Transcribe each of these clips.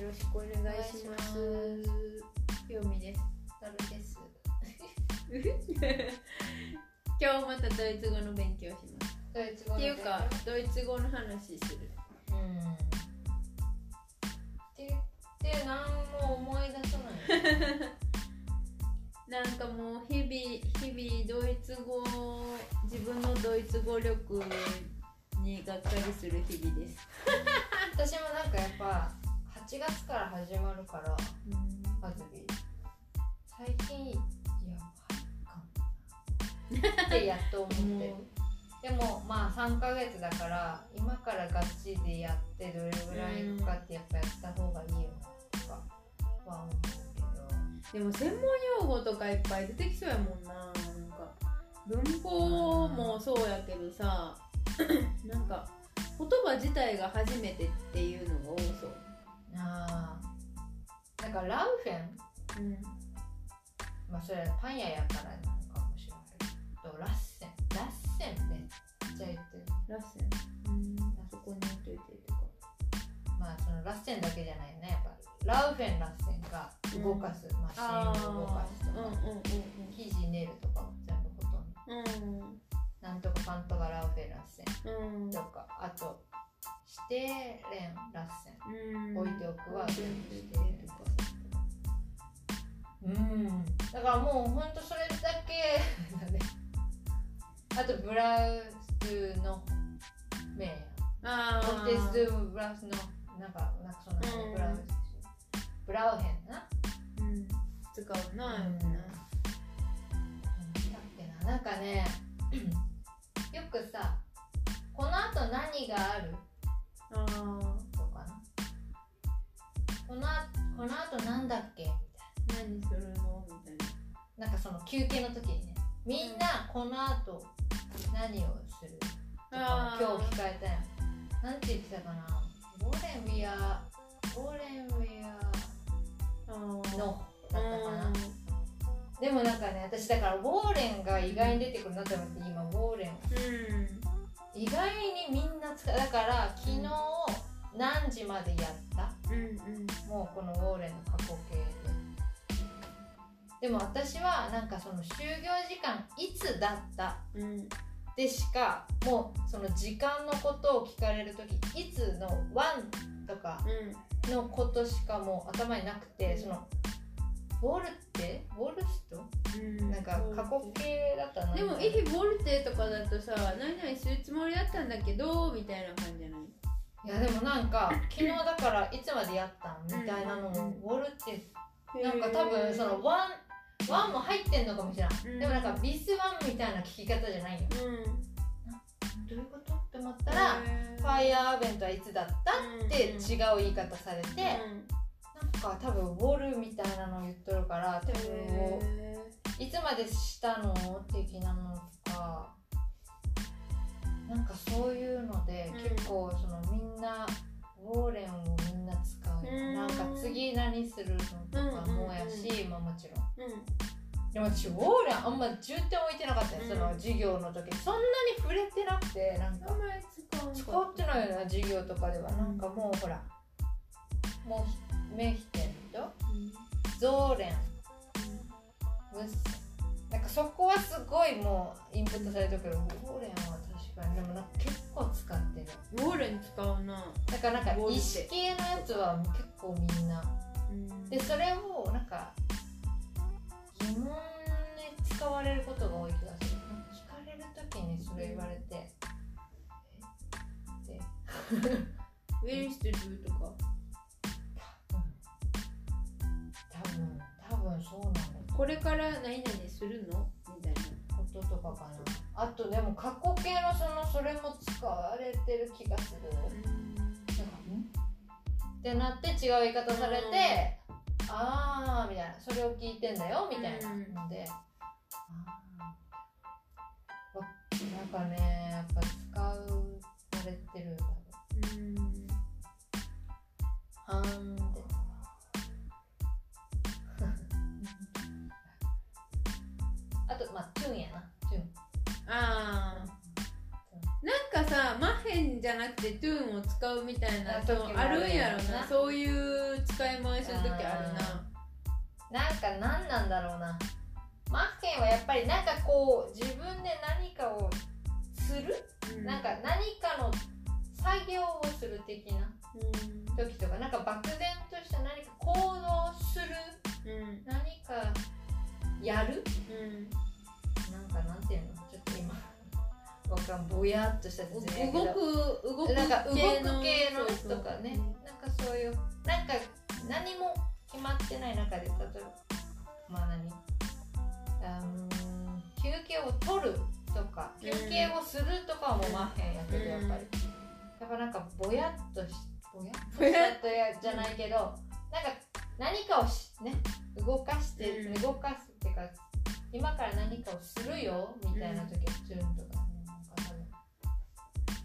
よろしくお願いします。お願いしよみです。なるです。今日またドイツ語の勉強します。ドイツ語のっていうかドイツ語の話する。うん。って言って何も思い出さない。なんかもう日々日々ドイツ語自分のドイツ語力にがっかりする日々です、私もなんかやっぱ8月から始まるからハズビ最近やばいかもってやっと思ってる。でもまあ3ヶ月だから今からガチでやってどれぐらいいくかってやっぱやった方がいいよなとかは思うけど。でも専門用語とかいっぱい出てきそうやもんななんか。文法もそうやけどさ なんか言葉自体が初めてっていうのが多そうああなんかラウフェン？うん。まあそれパン屋やからなのかもしれないけどラッセン。ラッセンめっちゃ言ってる。ラッセン。うん。そこに置いといてとか。まあそのラッセンだけじゃないね。やっぱラウフェンラッセンが動かす、マシンを動かすとか、うんうんうん生地練るとかも全部ほとんど。うん。なんとかかんとかラウフェンラッセン。うん。とかあと指定連ラッ置いておくは全部指定と連かうん。だからもうほんとそれだけ だね。あとブラウスの名あオテスドブラウスのなんかなんかそブラウスブラウヘンなうん使うな。うん。だっけな。なんかね よくさこのあと何があるあとかな。このあこのあとなんだっけ？みたい何するの？みたいな。ななんかその休憩の時にねみんなこのあと何をする今日聞かれたやんなんて言ってたかな？ウォーレンウィアウォー。レンウィアあのーだったかな？でもなんかね私だからウォーレンが意外に出てくるなと思って今ウォーレンうん意外にみんな使う。だから昨日何時までやった？うんうん。もうこのウォーレンの過去形で。でも私はなんかその就業時間いつだった？うん。でしかもうその時間のことを聞かれる時いつの「ワン」とかのことしかもう頭になくてその「ウォルテ」「ウォルスト？うん」なんか過去形だったな。でも「イヒボルテ」とかだとさ「何々するつもりだったんだけど」みたいな感じじゃない？いやでもなんか昨日だからいつまでやったんみたいなのうんうん。うんをウォルテなんか多分その「ワン」ワンも入ってんのかもしれない、うん。でもなんかビスワンみたいな聞き方じゃないよ。うん。どういうこと？って思ったら「ファイヤーアーベントはいつだった?」って違う言い方されて、なんか多分ウォルみたいなの言っとるから多分いつまでしたの？的なのとか。なんかそういうので、うん。結構そのみんなウォーレンをみんな使う。よ、うん。なんか次何するのとかもやし、まあもちろん。うん。でも私ウォーレンあんま重点置いてなかったよ、うん。その授業の時。そんなに触れてなくてなんか。使ってないような授業とかではなんかもうほらもうメヒテンと。ゾーレンなんかそこはすごいもうインプットされてるけどウォーレンは確かに。でもなんか結構使ってる。ウォーレン使うな。だからなんか意識系のやつは結構みんな。うん。でそれをなんか疑問に使われることが多い気がする。聞かれる時にそれ言われて。え？って。ウェルストゥルとかこれから何々するの？みたいなこととかかな。あとでも過去形のそのそれも使われてる気がする。なん。かんってなって違う言い方されてああみたいな。それを聞いてんだよみたいなうん。のでなんかねやっぱ使うされてる多分う。ん。はーんああなんかささマッヘンじゃなくてトゥーンを使うみたいなあ時もあるんやろな。なそういう使い回しの時あるな。なんか何なんだろうな。マッケンはやっぱりなんかこう自分で何かをする、うん。なんか何かの作業をする的なうん。時とか。なんか漠然とした何か行動する？うん。何かやる？うん。なんかなんていうの？かんぼやっとした動く動くなんか動く系のとかね。なんかそういうなんか何も決まってない中で例えばまあ何？あ休憩を取るとか休憩をするとかはもうまへんやけど、うんやっぱり。やっぱなんかぼやっとしぼやっとしたじゃないけどなんか何かをしね動かして、うん。動かすっていうか今から何かをするよみたいな時はチューンとか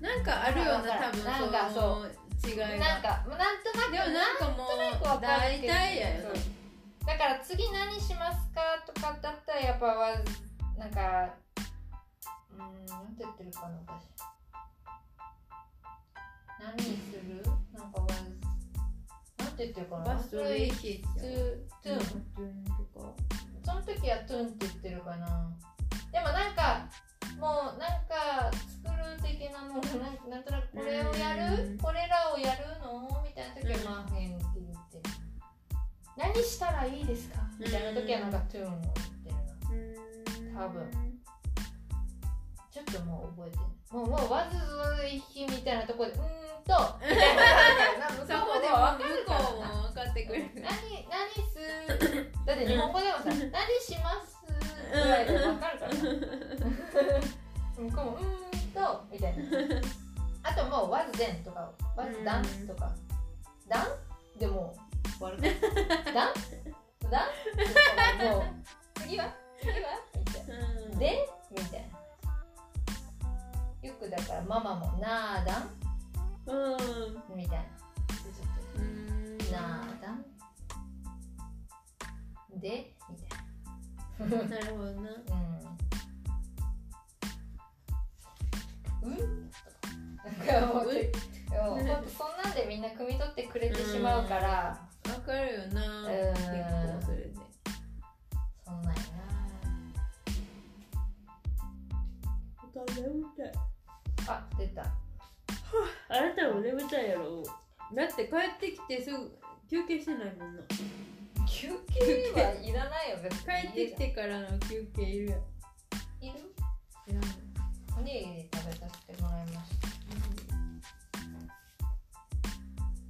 なんかあるよな多分なんかその違いが。なんかまあなんとなくでもなんかもうかる大体やよだから次何しますかとかだったらやっぱわなんかうーんなんて言ってるかな私。何する？なんかわなんて言ってるかな？バストレイヒトゥトゥーンその時はトゥーンって言ってるかな。でもなんかもうなんか作る的なものなんなんとなくこれをやる、うん。これらをやるの？みたいな時はマーフェンって言ってる、何したらいいですか？みたいな時はなんかトゥーンを言ってるな。多分。ちょっともう覚えてない。もうもうわずずいひみたいなところでうーんとみたいな そ向こでもも分かるかも分かってくれる何何すだって日本語でもさ 何しますぐらいで分かるから。な 向こうもうーんとみたいな。あともう was then とか was done とか。done でもう終わるか。ら done done もう次は次はみたいなうん？でみたいなよくだからママもなーだん？うん？みたいなうん？なーだん？でみたいななるほどなうん？うん。なんかもうういやほんとそんなんでみんな汲み取ってくれてしまうから。分かるよなうん。結構それでそんなんや。眠た。いなあ出た。あなたも眠たいやろ。だって帰ってきてすぐ休憩してないもんな。休憩はいらないよ別に。帰ってきてからの休憩いるいる？いらん。おにぎり食べさせてもらいました。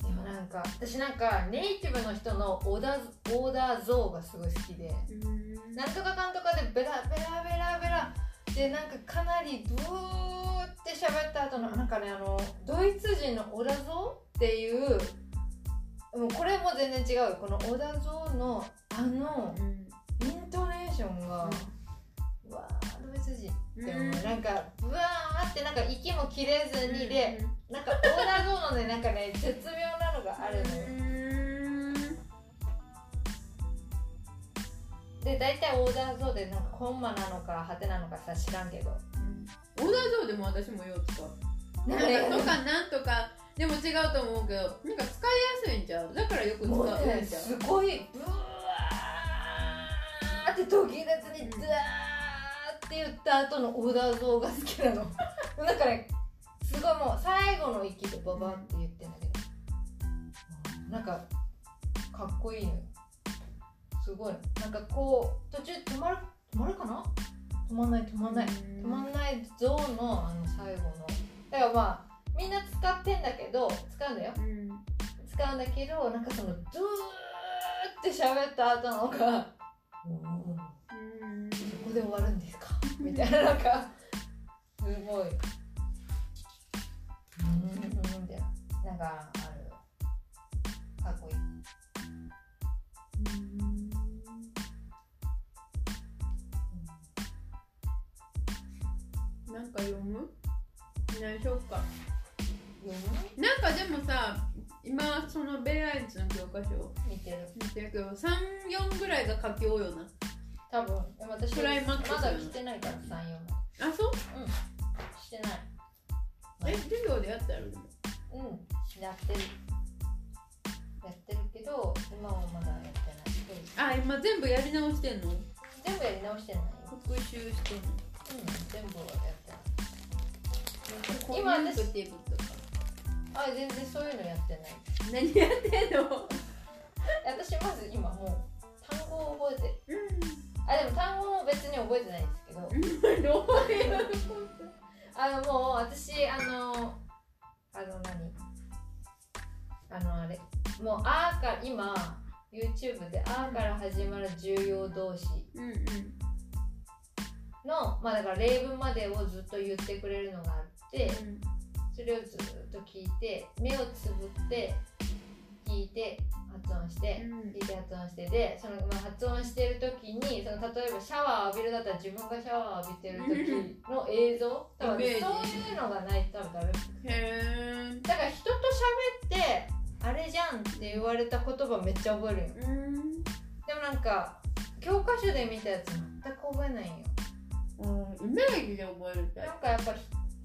でもなんか私なんかネイティブの人のオーダーオーダー像がすごい好きで。うん。なんとかかんとかでベラベラベラベラ。でなんかかなりブーって喋った後のなんかねあのドイツ人のオダゾーっていうもうこれも全然違う。よこのオダゾーのあのうん。イントネーションが、うわードイツ人でもなんかブワーってなんか息も切れずにで、なんかオーダーゾーンのねなんかね絶妙なのがあるのよ、で大体オーダーゾーンでなんかコンマなのかハテなのかさ知らんけど。オーダー上でも私もよう使う。ななんかとかなんとかでも違うと思うけどなんか使いやすいんちゃう。だからよく使もううんちゃう。ねすごいブワーって途切れずにズワーって言った後のオーダーゾーンが好きなの。なんかねすごいもう最後の息でババって言ってんだけど。なんかかっこいいのよ。すごい。なんかこう途中止まる止まるかな？止まんない止まんない。止まんないゾーンのあの最後の。だからまあみんな使ってんだけど使うんだよ。うん。使うんだけどなんかそのドゥーって喋った後のが「おおうん。そこで終わるんですか?」みたいななんかすごい。うんみたいななんかあるかっこいいなんか読む何しよっか読なんかでもさ今そのベアイズの教科書見てる見てるけど34ぐらいが書き終よな多分でも私クライマックスまだ来てないから34まであそう？してない。え授業でやったやろ？でもうん。やってる。やってるけど今はまだやってない。あ今全部やり直してんの？全部やり直してない。よ復習してんの？うん全部はやってない。今今私私テーブルと？かあ全然そういうのやってない。何やってんの？私まず今もう単語を覚えてる。うあでも単語も別に覚えてないんですけど。んどういうあのもう私あのあの何？あのあれもう「あ」から今 YouTube で「あ」から始まる重要動詞のまあだから例文までをずっと言ってくれるのがあってそれをずっと聞いて目をつぶって聞いて発音してうん。聞いて発音してでその、まあ、発音してる時にその例えばシャワー浴びるだったら自分がシャワー浴びてる時の映像？多分そういうのがないと多分ダメ。へえだから人と喋ってあれじゃんって言われた言葉めっちゃ覚えるんよ。うん。でもなんか教科書で見たやつ全く覚えないんよイメージで覚えるタイなんかやっぱひ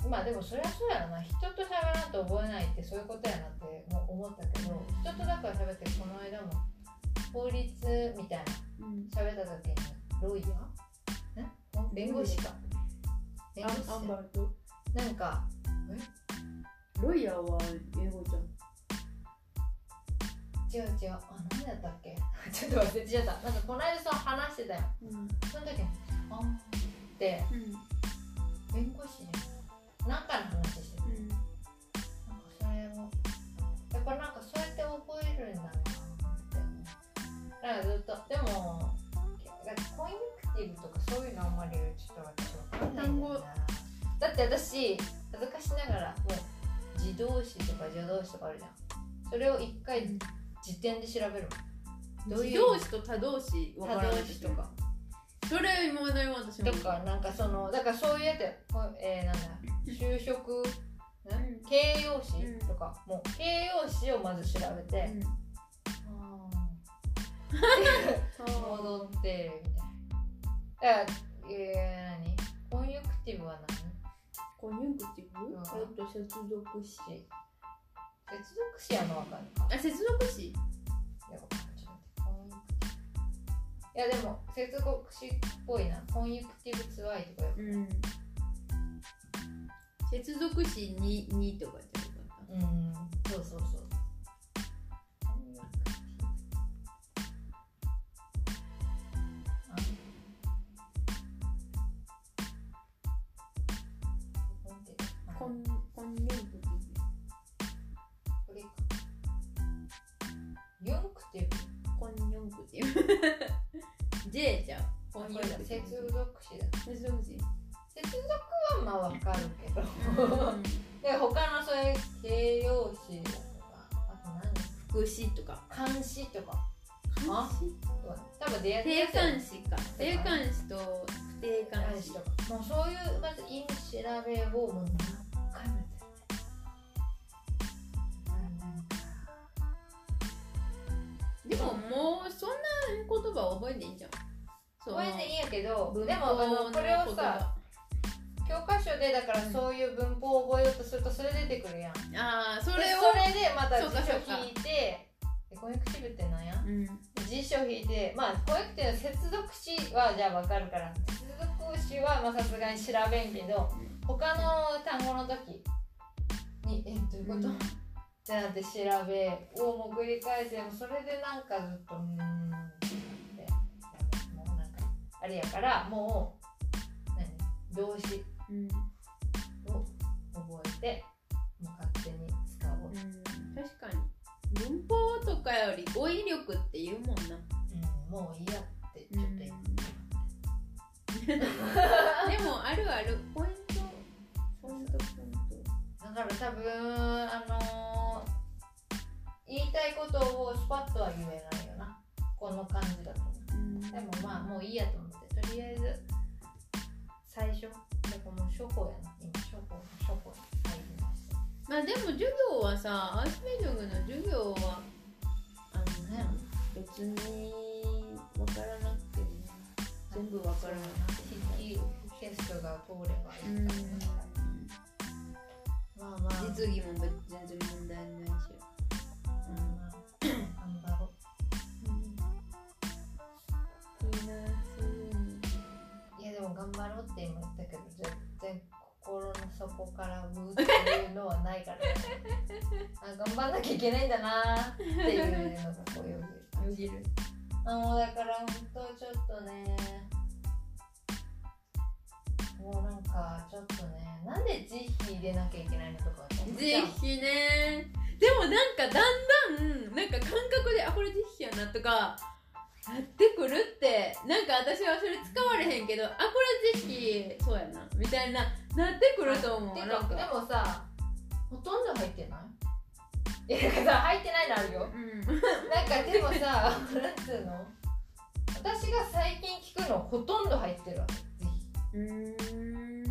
まあでもそりゃそうやろな。人と喋らんと覚えないってそういうことやなって思ったけど人とだから喋ってこの間も法律みたいな喋った時にロイヤー？ん弁護士か？弁護士アンバーとなんかロイヤーは英語じゃん。違う違う。あ何だったっけ？ちょっと忘れちゃった。なんかこの間そう話してたようん。その時にあーって弁護士なんかの話してる？なんかそれもやっぱなんかそうやって覚えるんだなって思うなんかずっとでもコインクティブとかそういうのあんまりちょっと私わかんないんだよな。だって私恥ずかしながらもう自動詞とか助動詞とかあるじゃん。それを一回辞典で調べるもん。自動詞と他動詞わから多ない動詞とかそれ今まで私も。とかなんかそのだからそういうやつこうえー、なんだ。就職、ん？形容詞うん。とか、もう形容詞をまず調べて、うん。戻ってみたいな。だからえー、何？コンユクティブは何？コニュンクティブ？うん。えっと接続詞。接続詞はもう分かるか。あ接続詞？やでも接続詞っぽいな。コンユクティブツワイとかうん接続詞ににとかじゃなかっうんそうそうそうコンユクティブあたコンコンニュンクティこれか。ユンクティブ J じゃん接続詞だ接続詞接続はまあわかるけど。うん。で他のそういう形容詞とかあと何副詞とか。漢詞とかあ？詞多分出会定ってや冠詞か。定冠詞と不定冠詞とか。もうそういうまず意味調べをもうでももうそんな言葉覚えていいじゃん。そのこれでいいんやけど文でも法あののこれをさ教科書でだからそういう文法を覚えようとするとそれ出てくるやん。ああそそれをそれでまた辞書引いてえコネクティブってなんや？うん。辞書引いてまあコネクティブの接続詞はじゃあ分かるから接続詞はまあさすがに調べんけど他の単語の時にえどういうこと、うんってなって調べをもう繰り返してもそれでなんかずっとうーんってもうなんかあれやからもう何？動詞うん。を覚えてもう勝手に使おう、うん。確かに。文法とかより語彙力って言うもんな。うん、もういいやってちょっと今、でもあるある。ポイント。ポイントポインだから多分あのー言いたいことをスパッとは言えないよな。この感じだと。トうん。でもまあもういいやと思って。とりあえず最初だからもう初歩やな。今初歩初歩に入りました。まあでも授業はさアースメイドグの授業はあのね別に分からなくても全部分からなくても筆記テストが通ればいいかなまあま実技も全然問題ないの底からうーっていうのはないからね あ頑張んなきゃいけないんだなっていうのがこうよよぎる。あもうだから本当ちょっとねもうなんかちょっとねなんで慈悲入れなきゃいけないのとか思っぜちゃう。ひね。でもなんかだんだんなんか感覚であこれぜひやなとかなってくるってなんか私はそれ使われへんけどあこれぜひそうやなみたいななってくると思う。てか。かでもさほとんど入ってない？いやだか入ってないのあるよ。うん。なんかでもさなんつうの？私が最近聞くのほとんど入ってるわうーん。ひ。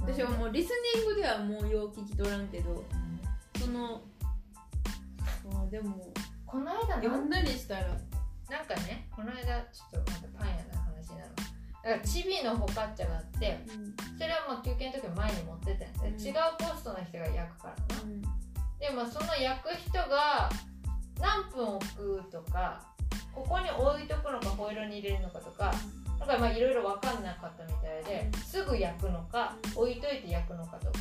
私はもうリスニングではもうよう聞き取らんけどそのあでもこの間読なん？だりしたら。なんかねこの間ちょっとまたパン屋の話になるだからチビのフォカッチャがあってそれはもう休憩の時前に持ってたんです、うん。違うポストの人が焼くからな。でもその焼く人が何分置くとかここに置いとくのかホイールに入れるのかとかなんかまあいろいろ分かんなかったみたいでうん。すぐ焼くのか置いといて焼くのかとか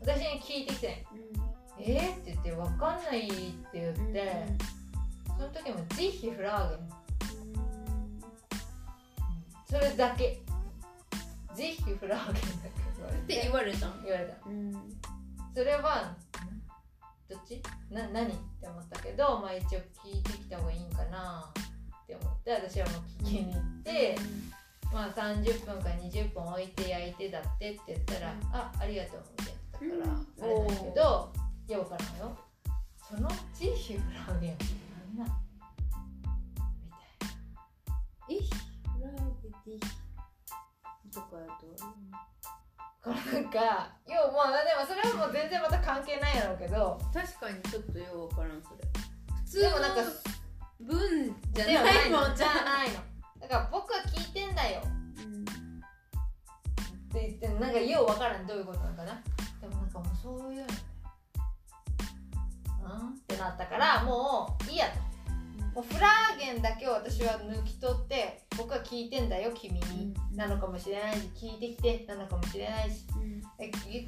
私に聞いてきて「えー?」って言って「分かんない」って言って、その時も「ぜひフラーゲン」それだけ「ぜひフラーゲン」だけ。言われってて言われたん言われた。うん。それはどっち？な何って思ったけど、まあ、一応聞いてきた方がいいんかなって思って私はもう聞きに行って、まあ、30分か20分置いて焼いてだってって言ったら「うん。あありがとう」みたいな言ったうん。から、あれだけどいやわからんよ。そのジーヒフラーゲンなんなん？ラーゲディと？かやと？なこれなんか要はまあでもそれはもう全然また関係ないやろうけど。確かにちょっとようわからんそれ。普通でもなんかの文じゃないもんじゃないの。だから僕は聞いてんだよ。うん。って言ってなんかようわからん。どういうことなのかな。でもなんかもうそういうのね。うん？ってなったからもういいやともうフラーゲンだけを私は抜き取って僕は聞いてんだよ君に、うんなのかもしれないし聞いてきてなのかもしれないし。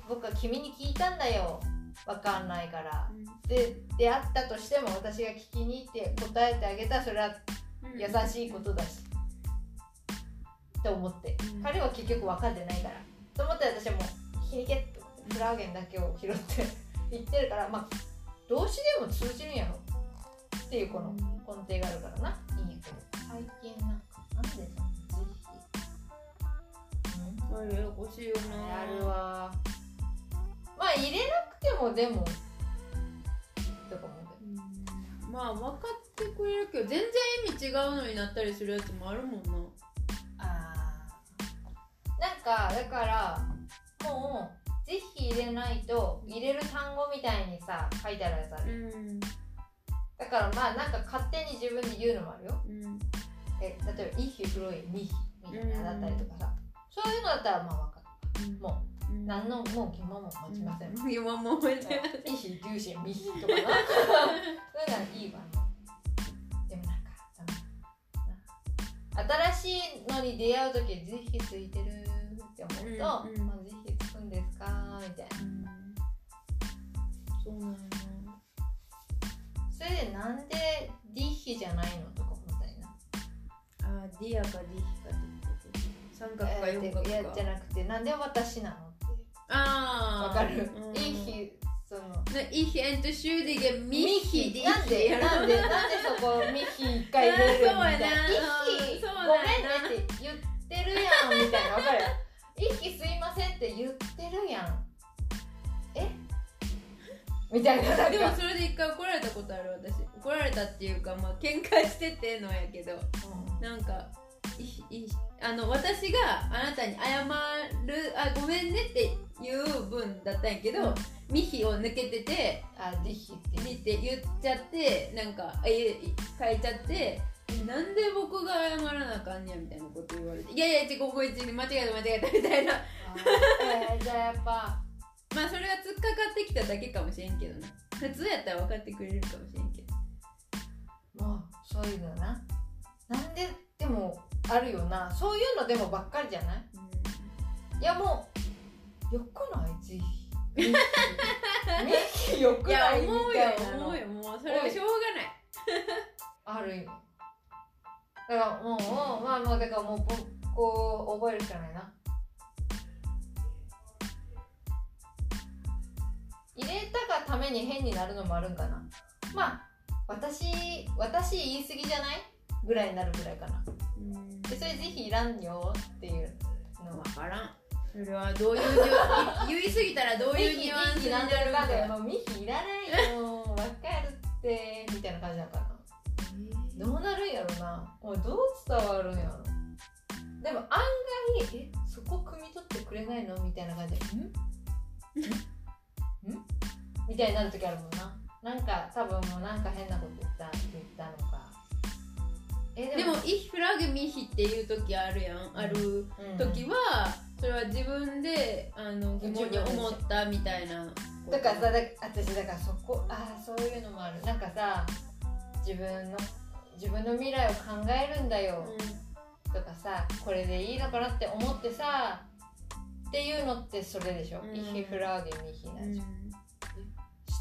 僕は君に聞いたんだよ。わかんないから。うん。で出会ったとしても私が聞きに行って答えてあげた。らそれは優しいことだし、と思って、うん。彼は結局分かってないから。と思って私はもう聞きに行けって思って。フラーゲンだけを拾って言ってるからまあ動詞でも通じるんやろ。っていうこの根底があるからな。いいんやけど最近なんかなんでそのぜひ、あれややこしいようん、なあるわ。まあ入れなくてもでもとか思うけど。うん。まあ分かってくれるけど全然意味違うのになったりするやつもあるもんな。あー。なんかだからもうぜひ入れないと入れる単語みたいにさ書いてあるやつある、んだからまあなんか勝手に自分で言うのもあるよ。うん。え例えば「イヒフロイミヒ」みたいなだったりとかさ、そういうのだったらまあ分かる。もう何のもう疑問も持ちません、うん。今も覚えてますイヒ、デューシン、ミヒとかな。そういうのはいいわ。でもなんか、あのな新しいのに出会うとき、 sich ついてるって思うと、うんうん。まあ、 sich つくんですかみたいな。そうなんやそれでなんで dich じゃないのとか思ったりな。なあ dir か dich かってこと三格かえ四格いやじゃかなくて、なんで私なのって。ああわかる？うん。 ich、その。Ich entschuldige mich mich。なんでなんでなんでそこ mich 一回入れるみたいな。イヒごめんねって言ってるやんみたいな。わかる？イヒすいませんって言ってるやん。えみたいな。でもそれで一回怒られたことある私。怒られたっていうかまあ喧嘩しててのやけど。なんかいいあの私があなたに謝るあごめんねっていう分だったんやけど、うん。ミヒを抜けててあディヒって。見て言っちゃってなんか変えちゃってなんで僕が謝らなあかんねやみたいなこと言われて。いやいや違うこいつ間違えた間違えたみたいな。じゃあやっぱまあそれが突っかかってきただけかもしれんけどな。普通やったら分かってくれるかもしれんけど。もうそういうのな。なんででもあるよな。そういうのでもばっかりじゃない？いやもうよくない？ぜひ。ミキよくい？やないみ思うよ。たいなの。思うよもうそれはしょうがない。ある意味。だからもうまあもうだからもうぼこう覚えるしかないな入れたがために変になるのもあるんかな。まあ私私言い過ぎじゃないぐらいになるぐらいかな。うん。でそれぜひいらんよっていうのは。分からんそれはどういう言い過ぎたらどういうニュアンスになるか。でもうミヒいらないよわかるってみたいな感じなのかな。どうなるんやろな。おいどう伝わるんやろ。でも案外えそこ汲み取ってくれないの？みたいな感じでんん？みたいになる時あるもんな。なんか多分もうなんか変なこと言った言ったのか。えでも「イフラグミヒ」っていう時あるやん、あるうん。時はそれは自分であの疑問に思ったみたいな。だからさだ私だからそこああそういうのもある。なんかさ自分の自分の未来を考えるんだよ、とかさこれでいいのかなって思ってさっていうのってそれでしょ、うん。イヒフラーゲミヒなうんんじゃん、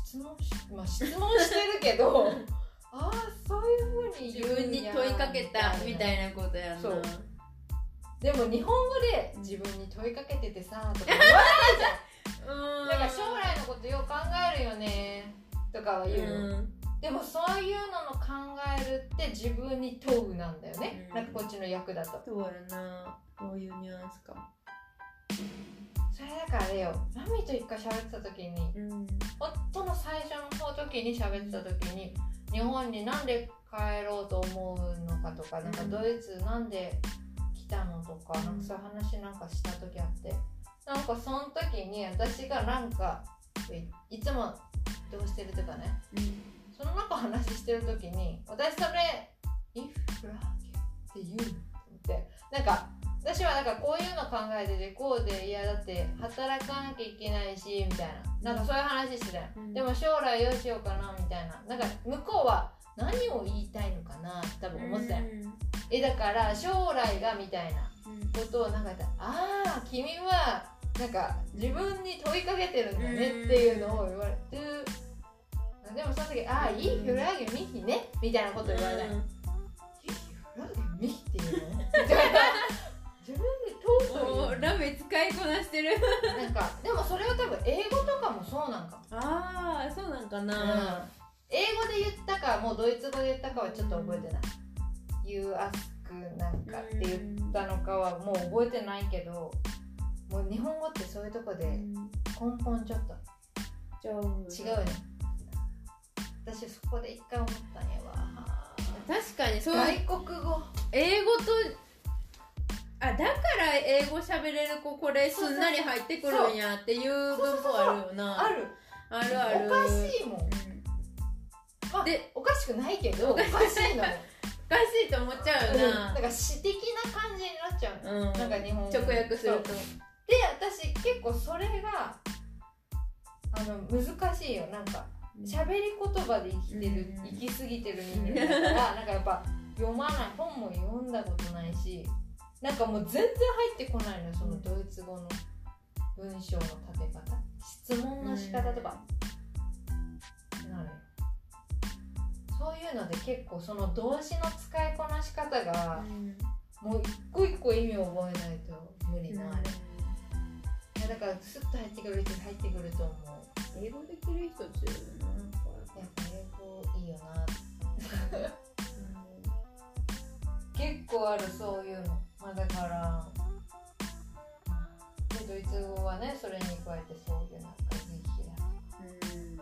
質問しまあ質問してるけど ああそういうふうに自分に問いかけたみたいいなことやんな。そう。でも日本語で自分に問いかけててさとか言わないじゃん。うん。だから将来のことよく考えるよねとかは言うよ、うん。でもそういうのの考えるって自分に問うなんだよね、うん。なんかこっちの役だと。そうやな。そういうニュアンスか。もそれだからあれよ。マミと一回喋ってた時にうん。夫の最初の方時に喋ってた時に日本になんで帰ろうと思うのかとかなんかドイツなんで来たのとかうん。なんかそういう話なんかした時あって。なんかその時に私がなんかえいつもどうしてるとかね。その中話してる時に私それ「イフラーゲ」って言うのってなんか私はなんかこういうの考えててこうでいやだって働かなきゃいけないしみたいな。なんかそういう話してたよ、うん。でも将来どうしようかなみたいな。なんか向こうは何を言いたいのかなって多分思ってたよ、えだから将来がみたいなことをなんか言ったらああ君はなんか自分に問いかけてるんだねっていうのを言われてるでもその時ああいいフラーゲミヒねみたいなこと言われたい、いいフラーゲミヒっていうの？みたいな自分でとうラメ使いこなしてる。なんかでもそれは多分英語とかもそうなんかも、ああそうなんかうん。な、英語で言ったかもうドイツ語で言ったかはちょっと覚えてない「You ask なんか」って言ったのかはもう覚えてないけどもう日本語ってそういうとこで根本ちょっと違うね。私そこで一回思ったんやわ。確かにそう外国語。英語とあだから英語喋れる子これすんなり入ってくるんやっていう文法あるよな。ある。あるある。おかしいもん、うん。まあ、でおかしくないけどおかしい。のよ。おかしいと思っちゃうよな。うん。なんか詩的な感じになっちゃうの、うん。なんか日本語。直訳すると。で私結構それがあの難しいよ。なんか喋り言葉で生きてる、うん。生きすぎてる人間だからなんかやっぱ読まない。本も読んだことないしなんかもう全然入ってこないのよそのドイツ語の文章の立て方。質問の仕方とか、なるよ。そういうので結構その動詞の使いこなし方がもう一個一個意味を覚えないと無理なあれ、いやだからスッと入ってくる人入ってくると思う。英語できる人っていうのはなやっぱ英語いいよな。結構あるそういうのまあだからでドイツ語はねそれに加えてそういうなんか時期だうん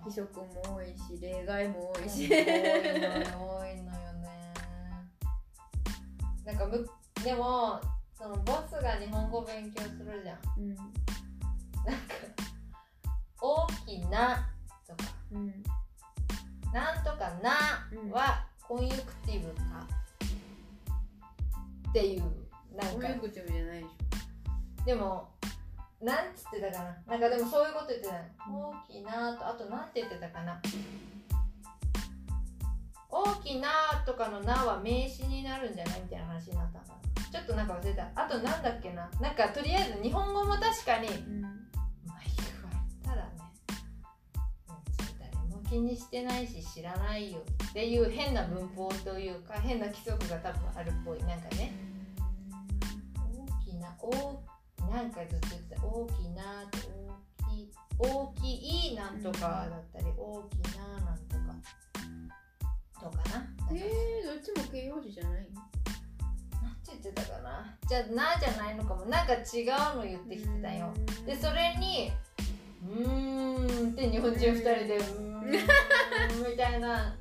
規則も多いし例外も多いし多いのよ多いのよね。なんかむでもそのボスが日本語勉強するじゃん。うん。なんか大きなとか。うん。なんとかなはコンユクティブか？っていうなんか。でしでもなんつってたかな？なんかでもそういうこと言ってた大きなとあとなんて言ってたかな？大きなとかのなは名詞になるんじゃないみたいな話になったちょっとなんか忘れた。あとなんだっけな？なんかとりあえず日本語も確かに、うん気にしてないし知らないよっていう変な文法というか変な規則が多分あるっぽい。なんかね。大きな大なんかずっと言ってた大きな大きい大きいなんとかだったり、大きななんとかとかな。えー、どっちも形容詞じゃない言ってたかな？じゃあなじゃないのかも。なんか違うの言ってきてたよ。でそれに「うん」って日本人2人で「うん」みたいな。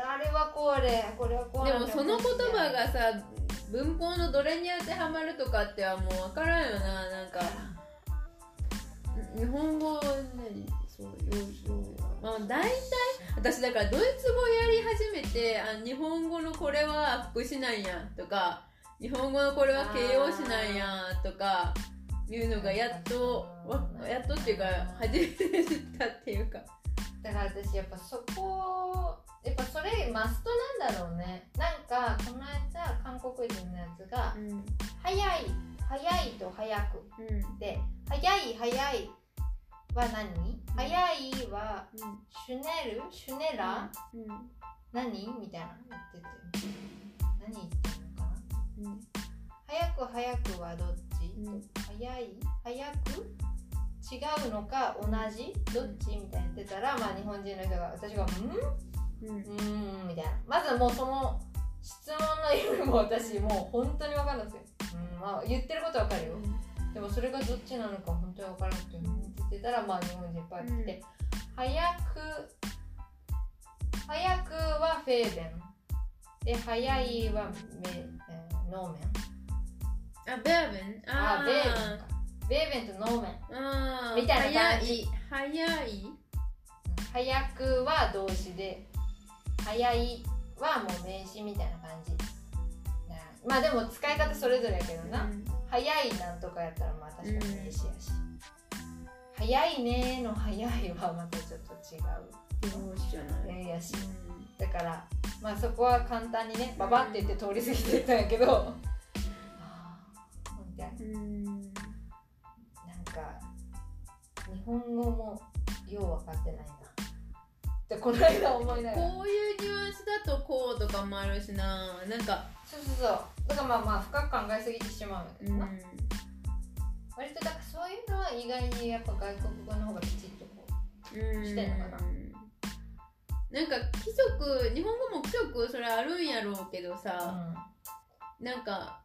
あれはこれこれはこうでもその言葉がさ文法のどれに当てはまるとかってはもう分からんよな。なんか日本語ねそうよまあ大体私だからドイツ語やり始めてあ日本語のこれは副詞なんやとか日本語のこれは形容詞なんやとかいうのがやっとわやっとっていうか初めて知ったっていうか。だから私やっぱそこやっぱそれマストなんだろうね。なんかこの間韓国人のやつがうん「早い」「早い」と「早く。うん」で「早い」「早い」は何？早いはシュネル？シュネラ？うん。何？みたいな言ってて。何言ってるのかな？うん。早く早くはどっち、うん。早い？早く？違うのか？同じ？どっち？みたいに言ってたら、まあ、日本人の人が私が「ん？うん。うーん」みたいな。まずもうその質問の意味も私もう本当に分かんなくて、うんまあ、言ってることは分かるよ。でもそれがどっちなのか本当に分からなくて、うんって言ってたらまあ日本人いっぱい来て、早く早くはフェーベン。で早いはメ、えーノーメンあベーベンああベー。ベンかベーベンとノーメンみたいな感じ早い。早い？早くは動詞で。早いはもう名詞みたいな感じ。なまあでも使い方それぞれやけどな、早いなんとかやったらまあ確かに名詞やし、早いねの早いはまたちょっと違う。どうしじゃない。えやし。だからまあそこは簡単にねババって言って通り過ぎてったんやけど、うん。ななんか日本語もよう分かってないな。ってこの間思いながら。こういうニュアンスだとこうとかもあるしな。なんかそうそうそう。だからまあまあ深く考えすぎてしまうんだけうん。割とだからそういうのは意外にやっぱ外国語の方がきちっとこうん。してんのかな。なんか規則日本語も規則それあるんやろうけどう、さ、なんか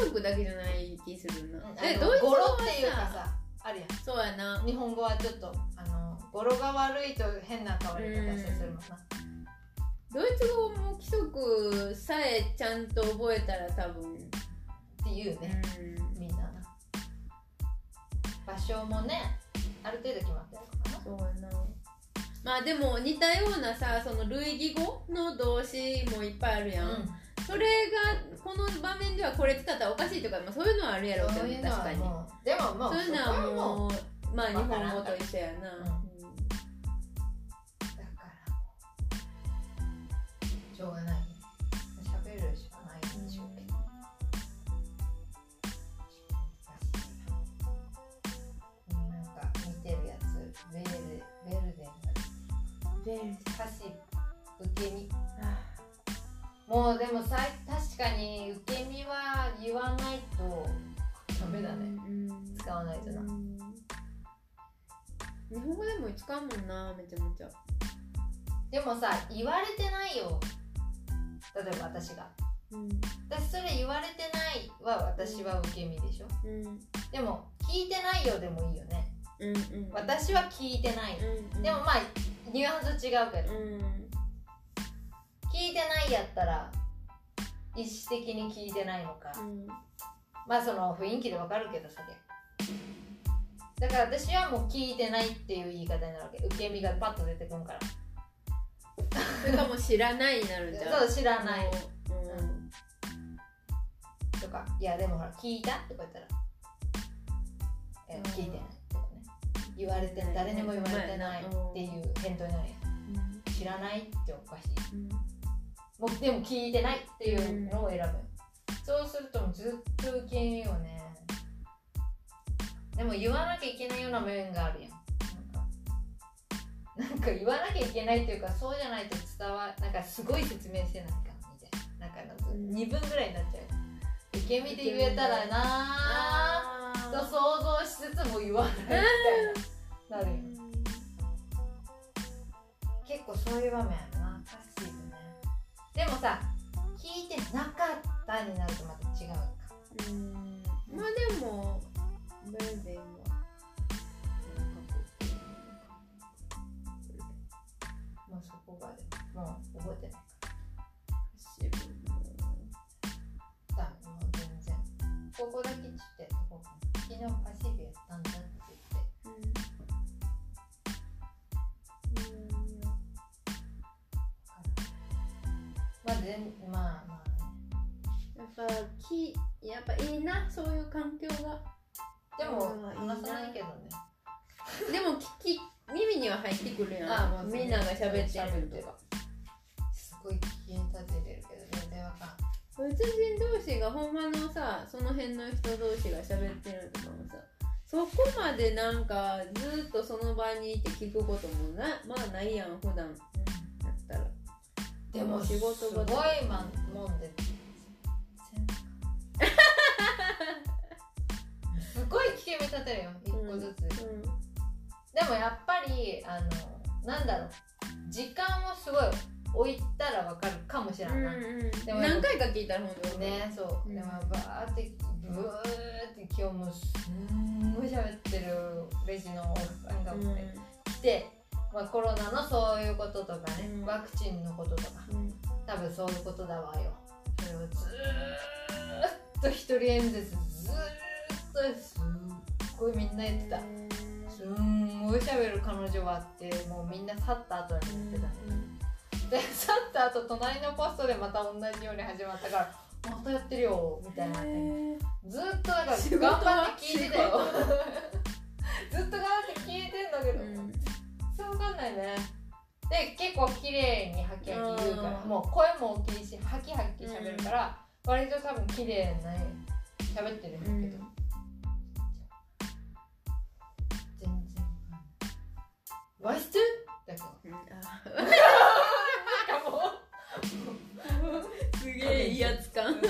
規則だけじゃない気するな、うん、えドイツ語はっていうかさあるやん。そうやな。日本語はちょっとあの語呂が悪いと変な変わり方するもんな、ドイツ語も規則さえちゃんと覚えたら多分、っていうね、うん。みんなな。場所もねある程度決まってるのかな。そうやな。まあでも似たようなさその類義語の動詞もいっぱいあるやん、それがこの場面ではこれ使ったらおかしいとか、まあ、そういうのはあるやろうけど確かに。でももうそういうのはもうまあ日本語と一緒やな、うん。だからしょうがない。ね喋るしかないんでしょうけど、うんなんか似てるやつベールベルデンベル歌詞受け身。もうでもさ確かに受け身は言わないとダメだね、うん。使わないとな、日本語でも使うもんなめちゃめちゃ。でもさ言われてないよ。例えば私が。うん。私それ言われてないは私は受け身でしょ。うん。でも聞いてないよでもいいよね。うんうん。私は聞いてない、うん。でもまあニュアンス違うけど、うん。聞いてないやったら意思的に聞いてないのか、うん。まあその雰囲気でわかるけどそれだから私はもう聞いてないっていう言い方になるわけ。受け身がパッと出てくるから。それかもう知らないになるんじゃん。そう知らない。もううん。とか。いやでもほら聞いたとか言ったらえうん。聞いてないとかね。言われて誰にも言われてないっていう返答になるやん。知らないっておかしいもうでも聞いてないっていうのを選ぶ、そうするとずっと受け身よね。でも言わなきゃいけないような面があるやん。なんか。言わなきゃいけないっていうかそうじゃないと伝わなんかすごい説明してないかみたいな。なんかなんかうん。2分ぐらいになっちゃう。受け身で言えたらなー。と想像しつつも言わないみたいな。なるよ結構そういう場面でもさ聞いてなかったになるとまた違うか。うん。まあでもベルデンはもうそこがでもう覚えてないシブだもう全然。ここだけちょってこ昨日パシ全まあまあねやっぱきやっぱいいなそういう環境が。でもうん話さないけどね。でも聞き耳には入ってくるやん。あもう。みんなが喋ってる。とかすごい聞きに立ててるけど全然わかんドイツ人同士がほんまのさその辺の人同士が喋ってるとかもさそこまでなんかずっとその場にいて聞くこともなまあないやん普段。やったらでも仕事すごいまん。もんで すごい聞き目立てるよ。一個ずつ、うんでもやっぱりあのなんだろう。時間をすごい置いたらわかるかもしれないな、うんうん。でも何回か聞いたらほんとねそう、うん。でもバーってブーって今日もすんごい喋ってるレジのおっさんがうん。来て、まあ、コロナのそういうこととかね、うん。ワクチンのこととか。うん。多分そういうことだわよ。それをずーっと一人演説ずーっとすっごいみんな言ってた。すんごい喋る彼女はってもうみんな去った後に言ってた。ねで去った後隣のポストでまた同じように始まったからまたやってるよみたいなずっとだから頑は？張って聞いてたよ。ずっと頑張って聞いてんだけど、うんそうわかんないね。で結構綺麗にハキハキ言うからうん。もう声も大きいしハキハキ喋るから、割と多分綺麗な喋ってるんだけど、全然わかんない「ワイストゥ?」だけど。うん。あ。なんかもう。すげえ威圧感。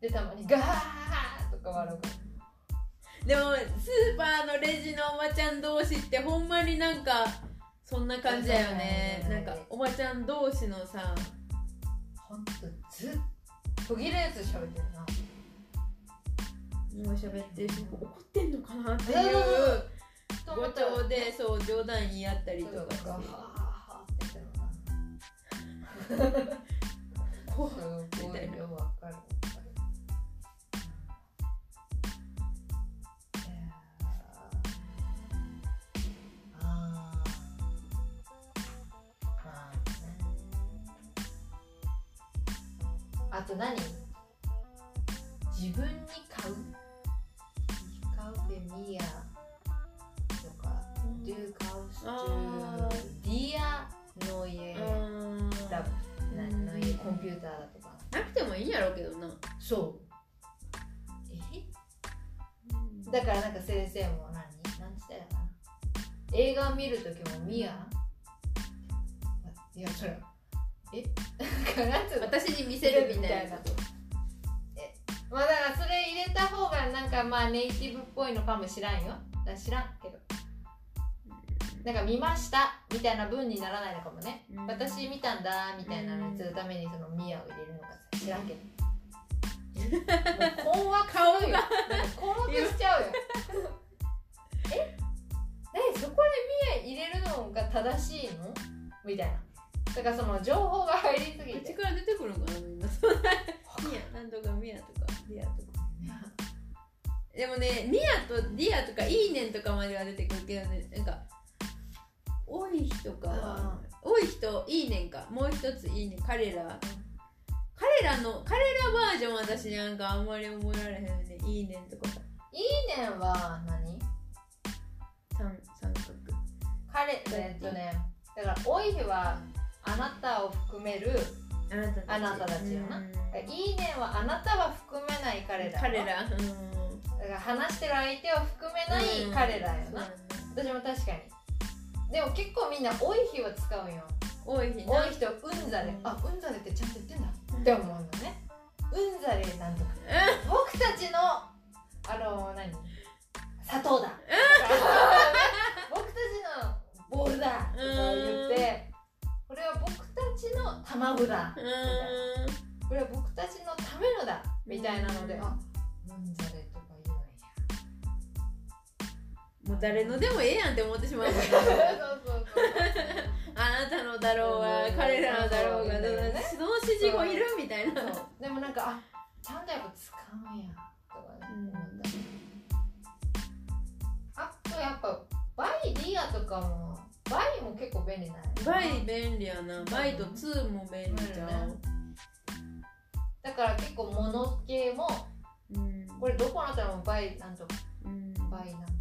でたまにガーとか笑うでもスーパーのレジちゃん同士ってほんまになんかそんな感じだよね。なんかおばちゃん同士のさほんとずっと途切れず喋ってるな。もう喋ってるし怒ってんのかなってうんいう語調でそう冗談言い合ったりとかして。ガハハって言ってるな あと何？自分に買う？買うでミヤとかドゥカウスあディアの家。うん。ラブなの家コンピューターだとか。なくてもいいんやろうけどな。そう。え？だからなんか先生も何？何つったらいいのかな？映画を見るときもミヤいやそれえ？なんかなんつうの私に見せるみたいな。え？まあだからそれ入れた方がなんかまあネイティブっぽいのかもしらんよ。だ知らんけど。なんか見ましたみたいな文にならないのかもね、うん。私見たんだみたいなのにするためにその mir を入れるのかさ知らんけど。困惑しちゃうよ。え？何？そこで mir 入れるのが正しいの？みたいなだからその情報が入りすぎて。口から出てくるんかなみんなミヤなんとかミヤとかディアとか。でもねミヤとディアとかいいねんとかまでは出てくるけどねなんか多い人かは多い人いいねんかもう一ついいねん彼ら彼彼らの彼らバージョン私なんかあんまり覚えられへんねいいねんとか。さいいねんは何？三三角。彼えっとねだからおいひはあなたを含めるあなたたたちよな。うん。いいねんはあなたは含めない彼ら彼ら。うん。だから話してる相手を含めない彼らよな、私も確かに。でも結構みんな「おいひ」は使うよ。多い日多い人うんざれあうんざれってちゃんと言ってんだ。って思うのね。うんざれなんとか。僕たちのあの何？砂糖だ。僕たちのボールだ。とか言ってこれは僕たちの卵だ。うこれは僕たちのためのだ。みたいなので。あ unsere とか言うんやん。もう誰のでもええやんって思ってしまう。そうそうそうあなたのだろうがうん彼らのだろうがそうそうそう。その指示語いるみたいな。でもなんかあちゃんとやっぱ使うんやとか思ったあとやっぱバイリアとかもバイも結構便利なんやバイ便利やな。バイとツーも便利じゃん。だから結構物系もうん。これどこのあったらもバイなんとかうん。バイなん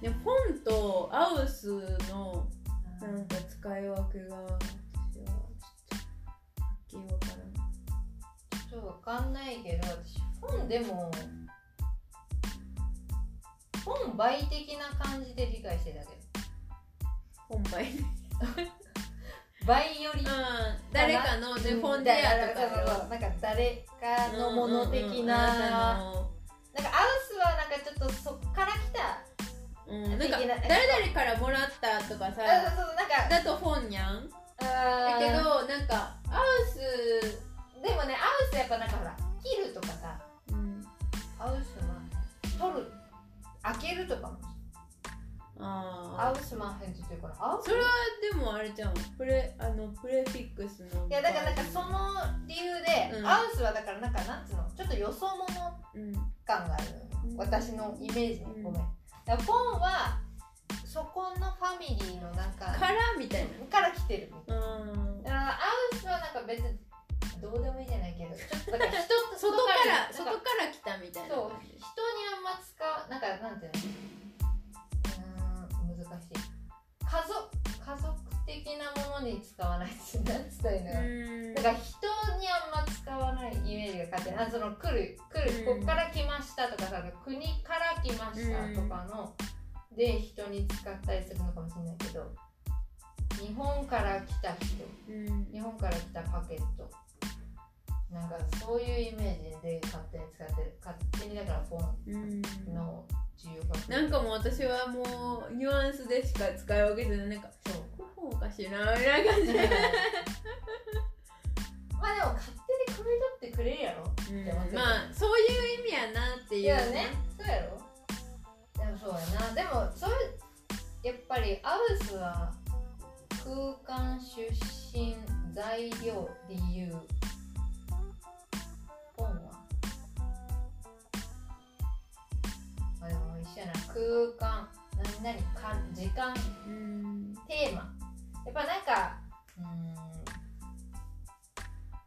でもフォンとアウスのなんか使い分けが私はちょっとはっきりわからんちょっとわかんないけど私本でも本倍的な感じで理解してたけど。本倍倍 より。うん。誰かのでフォンデアとか。なんか誰かのもの的うんうんうんな、んかアウスはなんかちょっとそっから来た。うん、なんか誰々からもらったとかさ。あそうそう。なんかだとフォンやんだけどなんかアウス、でもねアウスやっぱなんかほら切るとかさ。うん、アウスマン取る開けるとかも。ああアウスマンヘンズっていうからアウスそれはでもあれじゃん。プレあのプレフィックスの。いやだからなんかその理由で、うん。アウスはだからなんかなんつうの？ちょっとよそ者うん。感がある。うん私のイメージね。うん。ごめん。だポンはそこのファミリーの中からみたいな。から来てるみたいうんなだからアウスはなんか別にどうでもいいじゃないけどちょっとだから人と外から外から来たみたいなそう。人にあんま使うなんかなんていうのうーん難しい。家族家族的なものに使わないってなんつったらいいのだから人にあんま使わないイメージが勝手にあその来る来る、うん。こっから来ましたとかさ国から来ましたとかの、で人に使ったりするのかもしれないけど日本から来た人うん。日本から来たパケットなんかそういうイメージで勝手に使ってる勝手にだからフォうんンの需要がなんかもう私はもうニュアンスでしか使い分けてないなんかそう。ここおかしいなみたいな感じで、まあでも勝手に汲み取ってくれるやろ。うん。まあそういう意味やなっていういやねそうやろ。でもそうやな。でもそれやっぱりアウスは空間出身材料理由一緒やな空間何々か時間テーマ。やっぱなんかうん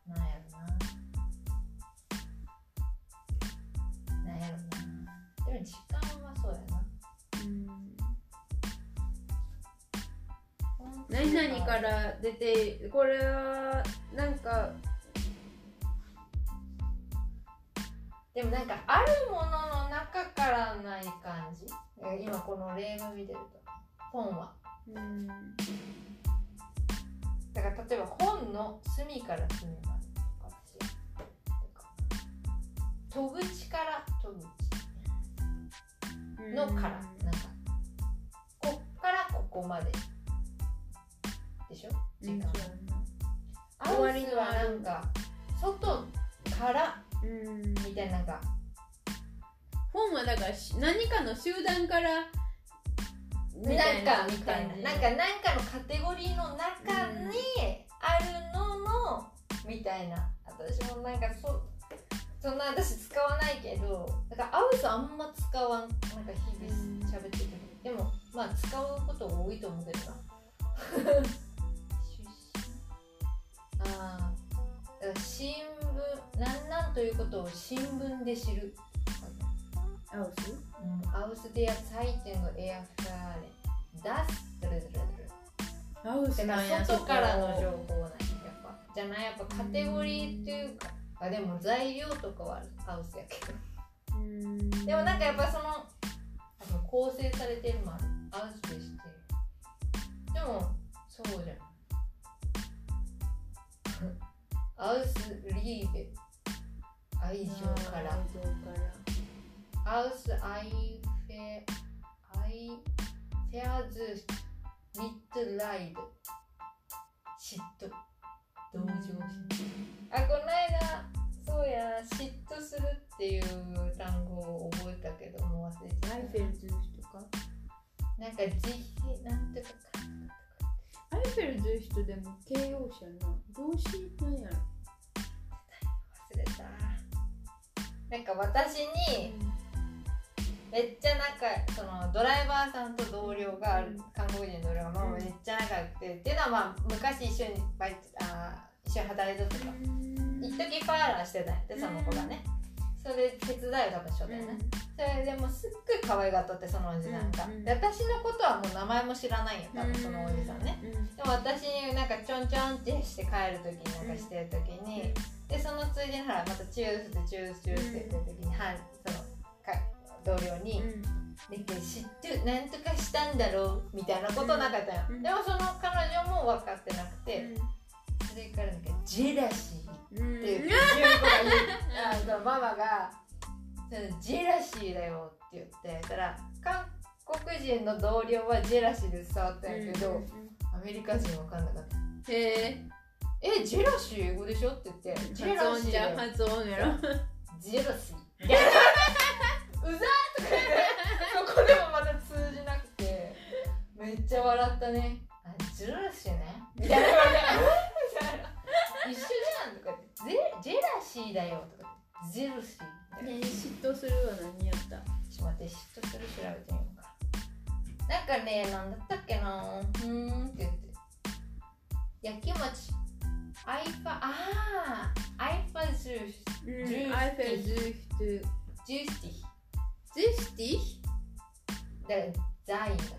なんやろな。なんやろな。でも時間はそうやな。何々から出てこれはなんかでもなんかあるものの中からない感じ？え今この例文見てると本は。うん。だから例えば本の隅から隅までとか私とか。戸口から戸口のからなんか。こっからここまででしょ？時間、アウスはなんか外からうん。みたいななんか本はだからし何かの集団からなんかみたいななんかなんかのカテゴリーの中にあるののみたいな。私もなんかそそんな私使わないけどだからアウスあんま使わんなんか日々喋ってるでもまあ使うこと多いと思うけどな。出身。新聞なんなんということを新聞で知る。アウス aus der Zeitung なんやから外からのそ情報なんややっぱじゃないやっぱカテゴリーっていうか。あでも材料とかはアウスやけど。でもなんかやっぱそのあの構成されてるもあるアウスで知って。るでもそうじゃん。アウスリーベ愛情から。愛情から。アウスアイフェアイフェアズミッドライド嫉妬。同情心。あこの間そうや嫉妬するっていう単語を覚えたけどもう忘れてた。 eifers とか？なんか慈悲なんとかか。 eifersüchtig でも形容詞やな。動詞なんやろ。忘れたなんか私にめっちゃ仲そのドライバーさんと同僚がある韓国人の同僚がまあめっちゃ仲良くてっていうのはまあ昔一緒にバイトあー一緒に働いてたとか。一時パーラーしてたんやってその子がねそれ手伝いを多分しょったよねそれでもうすっごい可愛がっとってそのおじさんが。うんで私のことはもう名前も知らないんや多分そのおじさん。ねうん。でも私になんかちょんちょんってして帰る時になん。かしてる時に、でそのついでにほらまたチュースチュースチュースって言ってる時に、はそのか同僚にうん「なんか知ってなんとかしたんだろう」みたいなことなかったよ、うんでもその彼女も分かってなくて、それからなん。か「ジェラシー」って言って純子が言うあのママが「ジェラシーだよ」って言ってたら韓国人の同僚はジェラシーで伝わったん。やけど、アメリカ人分かん。なかった。へええ、ジェラシー英語でしょって言って、ジェラシー音じゃん。発音やろジェラシー。うざーとか言って、そこでもまた通じなくて、めっちゃ笑ったね。あ、ジェラシーね。みたいな一緒じゃんとかジェジェラシーだよとか言って、ジェラシー。ね嫉妬するは何やったちょっと待って、嫉妬する調べてみようか。なんかね、なんだったっけなうーんって言って。焼き餅。アイファ、あー、アイファジュース。うんアイフェルズーシとジュースティズスティだからザインだって。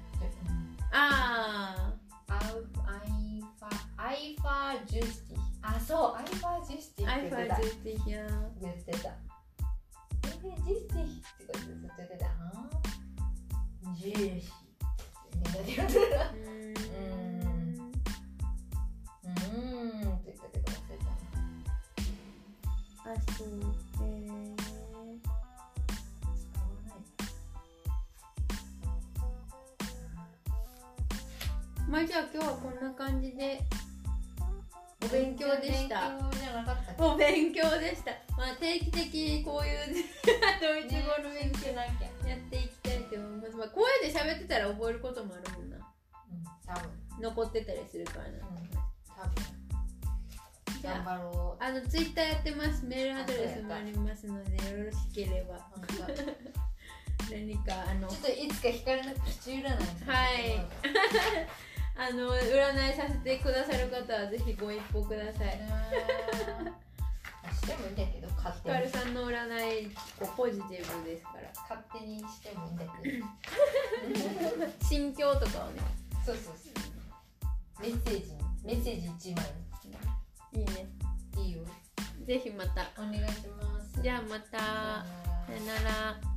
あアウアイファ、アイファジュースティあ、そう、アイファースティあアイって言ってたファルズ。スティや言ってた。えー、ジュー。スティってことずっと言ってた。あージューシー。みん。なで言ってた。うーん。うーん。って言ったけど忘れたな。あそうえー使わないまあじゃあ今日はこん。な感じでお勉強でした。お勉強でした。まあ定期的にこういう ドイツ語の勉強なきゃ。やっていきたいと思います、まあ、声で喋ってたら覚えることもあるもんな。うん、多分。残ってたりするからな。うん、多分。ああのツイッターやってます。メールアドレスもありますのでよ。ろしければ。何かあのっといつか光の口占いはいあの占いさせてくださる方はぜひご一報ください。してもいいん。だけど勝ヒ手にカルさんの占いこうポジティブですから。勝手にしてもいいんだけど。心境とかをね。そうそうそう。メッセージにメッセージ1枚。いいね。いいよ。ぜひまた。お願いします。じゃあまた。さよなら